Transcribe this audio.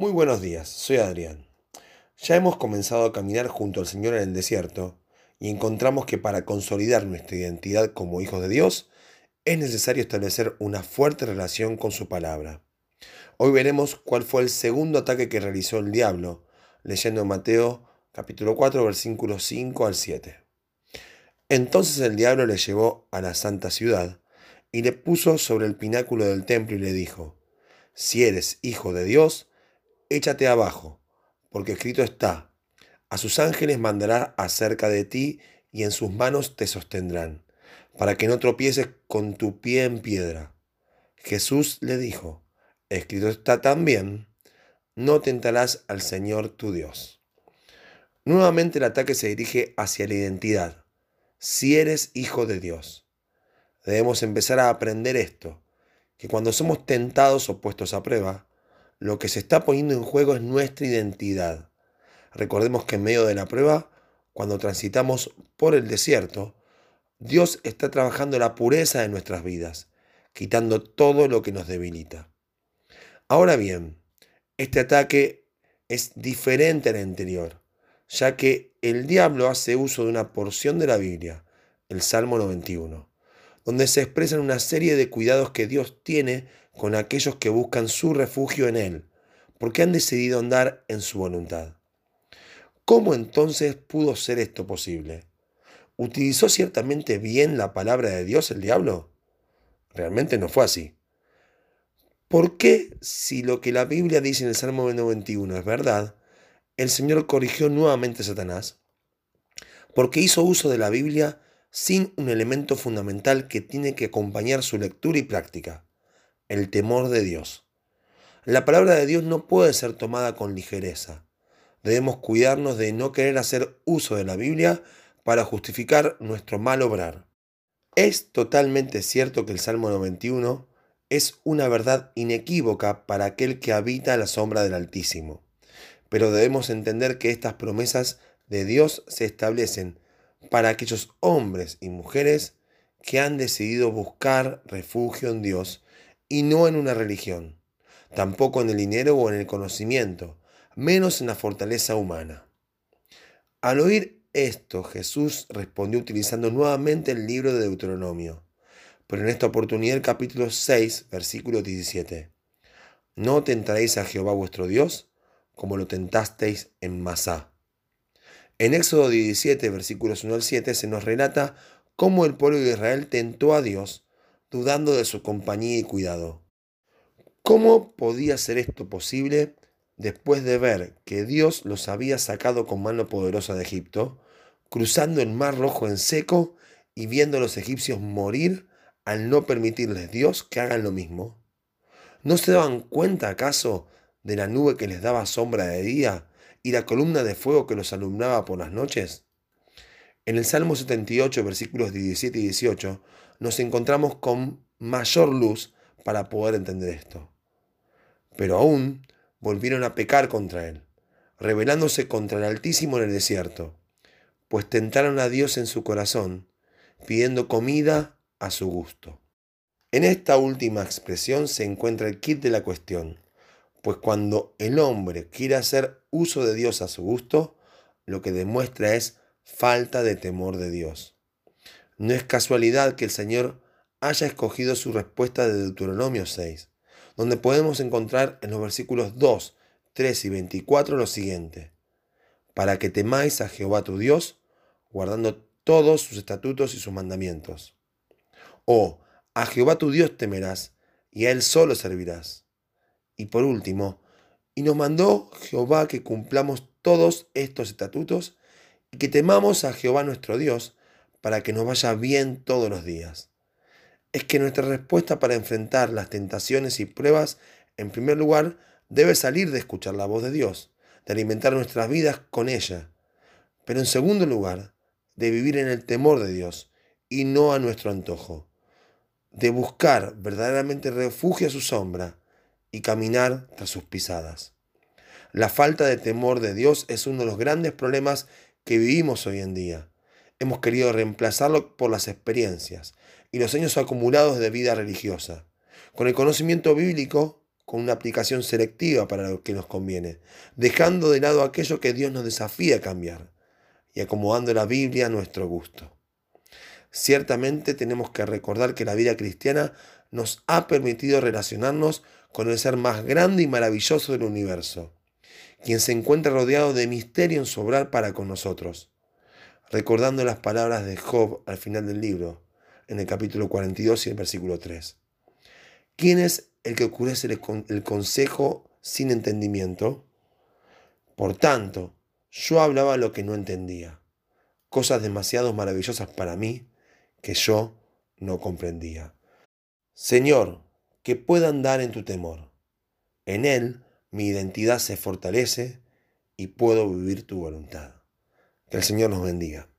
Muy buenos días, soy Adrián. Ya hemos comenzado a caminar junto al Señor en el desierto y encontramos que para consolidar nuestra identidad como hijos de Dios es necesario establecer una fuerte relación con su palabra. Hoy veremos cuál fue el segundo ataque que realizó el diablo, leyendo Mateo capítulo 4 versículos 5 al 7. Entonces el diablo le llevó a la santa ciudad y le puso sobre el pináculo del templo y le dijo, si eres hijo de Dios, échate abajo, porque escrito está, a sus ángeles mandará acerca de ti y en sus manos te sostendrán, para que no tropieces con tu pie en piedra. Jesús le dijo, escrito está también, no tentarás al Señor tu Dios. Nuevamente el ataque se dirige hacia la identidad, si eres hijo de Dios. Debemos empezar a aprender esto, que cuando somos tentados o puestos a prueba, lo que se está poniendo en juego es nuestra identidad. Recordemos que en medio de la prueba, cuando transitamos por el desierto, Dios está trabajando la pureza de nuestras vidas, quitando todo lo que nos debilita. Ahora bien, este ataque es diferente al anterior, ya que el diablo hace uso de una porción de la Biblia, el Salmo 91, donde se expresan una serie de cuidados que Dios tiene con aquellos que buscan su refugio en Él, porque han decidido andar en su voluntad. ¿Cómo entonces pudo ser esto posible? ¿Utilizó ciertamente bien la palabra de Dios el diablo? Realmente no fue así. ¿Por qué, si lo que la Biblia dice en el Salmo 91 es verdad, el Señor corrigió nuevamente a Satanás? Porque hizo uso de la Biblia sin un elemento fundamental que tiene que acompañar su lectura y práctica el temor de Dios. La palabra de Dios no puede ser tomada con ligereza. Debemos cuidarnos de no querer hacer uso de la Biblia para justificar nuestro mal obrar. Es totalmente cierto que el Salmo 91 es una verdad inequívoca para aquel que habita la sombra del Altísimo. Pero debemos entender que estas promesas de Dios se establecen para aquellos hombres y mujeres que han decidido buscar refugio en Dios y no en una religión, tampoco en el dinero o en el conocimiento, menos en la fortaleza humana. Al oír esto, Jesús respondió utilizando nuevamente el libro de Deuteronomio, pero en esta oportunidad el capítulo 6, versículo 17. No tentaréis a Jehová vuestro Dios como lo tentasteis en Masá. En Éxodo 17, versículos 1 al 7, se nos relata cómo el pueblo de Israel tentó a Dios dudando de su compañía y cuidado. ¿Cómo podía ser esto posible después de ver que Dios los había sacado con mano poderosa de Egipto, cruzando el mar rojo en seco y viendo a los egipcios morir al no permitirles Dios que hagan lo mismo? ¿No se daban cuenta acaso de la nube que les daba sombra de día y la columna de fuego que los alumbraba por las noches? En el Salmo 78, versículos 17 y 18, nos encontramos con mayor luz para poder entender esto. Pero aún volvieron a pecar contra él, rebelándose contra el Altísimo en el desierto, pues tentaron a Dios en su corazón, pidiendo comida a su gusto. En esta última expresión se encuentra el kit de la cuestión, pues cuando el hombre quiere hacer uso de Dios a su gusto, lo que demuestra es falta de temor de Dios. No es casualidad que el Señor haya escogido su respuesta de Deuteronomio 6, donde podemos encontrar en los versículos 2, 3 y 24 lo siguiente, para que temáis a Jehová tu Dios, guardando todos sus estatutos y sus mandamientos. O a Jehová tu Dios temerás, y a Él solo servirás. Y por último, y nos mandó Jehová que cumplamos todos estos estatutos y que temamos a Jehová nuestro Dios, para que nos vaya bien todos los días. Es que nuestra respuesta para enfrentar las tentaciones y pruebas, en primer lugar, debe salir de escuchar la voz de Dios, de alimentar nuestras vidas con ella. Pero en segundo lugar, de vivir en el temor de Dios y no a nuestro antojo. De buscar verdaderamente refugio a su sombra y caminar tras sus pisadas. La falta de temor de Dios es uno de los grandes problemas que vivimos hoy en día hemos querido reemplazarlo por las experiencias y los años acumulados de vida religiosa. Con el conocimiento bíblico, con una aplicación selectiva para lo que nos conviene, dejando de lado aquello que Dios nos desafía a cambiar y acomodando la Biblia a nuestro gusto. Ciertamente tenemos que recordar que la vida cristiana nos ha permitido relacionarnos con el ser más grande y maravilloso del universo, quien se encuentra rodeado de misterio en su para con nosotros, recordando las palabras de Job al final del libro, en el capítulo 42 y el versículo 3. ¿Quién es el que oscurece el consejo sin entendimiento? Por tanto, yo hablaba lo que no entendía, cosas demasiado maravillosas para mí que yo no comprendía. Señor, que pueda andar en tu temor. En él mi identidad se fortalece y puedo vivir tu voluntad. Que el Señor nos bendiga.